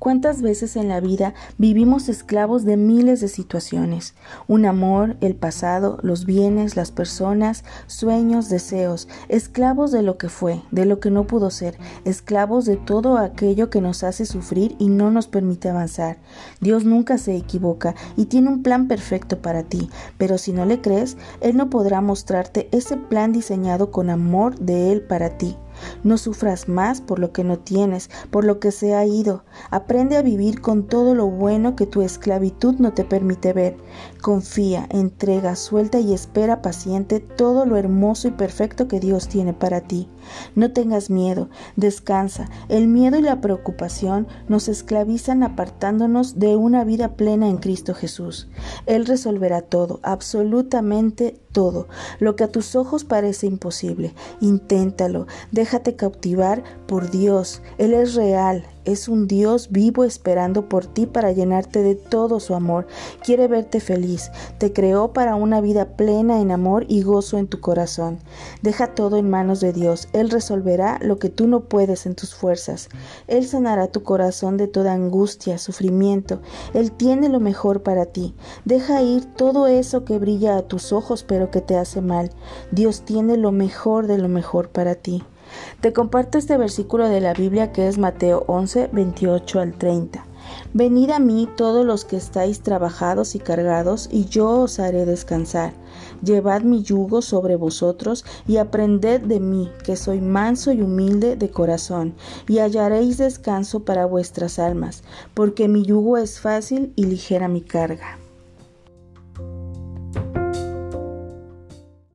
¿Cuántas veces en la vida vivimos esclavos de miles de situaciones? Un amor, el pasado, los bienes, las personas, sueños, deseos, esclavos de lo que fue, de lo que no pudo ser, esclavos de todo aquello que nos hace sufrir y no nos permite avanzar. Dios nunca se equivoca y tiene un plan perfecto para ti, pero si no le crees, Él no podrá mostrarte ese plan diseñado con amor de Él para ti. No sufras más por lo que no tienes, por lo que se ha ido. Aprende a vivir con todo lo bueno que tu esclavitud no te permite ver. Confía, entrega, suelta y espera paciente todo lo hermoso y perfecto que Dios tiene para ti. No tengas miedo, descansa. El miedo y la preocupación nos esclavizan apartándonos de una vida plena en Cristo Jesús. Él resolverá todo, absolutamente todo, lo que a tus ojos parece imposible. Inténtalo, déjate cautivar por Dios. Él es real, es un Dios vivo esperando por ti para llenarte de todo su amor. Quiere verte feliz. Te creó para una vida plena en amor y gozo en tu corazón. Deja todo en manos de Dios. Él resolverá lo que tú no puedes en tus fuerzas. Él sanará tu corazón de toda angustia, sufrimiento. Él tiene lo mejor para ti. Deja ir todo eso que brilla a tus ojos pero que te hace mal. Dios tiene lo mejor de lo mejor para ti. Te comparto este versículo de la Biblia que es Mateo 11, 28 al 30. Venid a mí todos los que estáis trabajados y cargados, y yo os haré descansar. Llevad mi yugo sobre vosotros y aprended de mí, que soy manso y humilde de corazón, y hallaréis descanso para vuestras almas, porque mi yugo es fácil y ligera mi carga.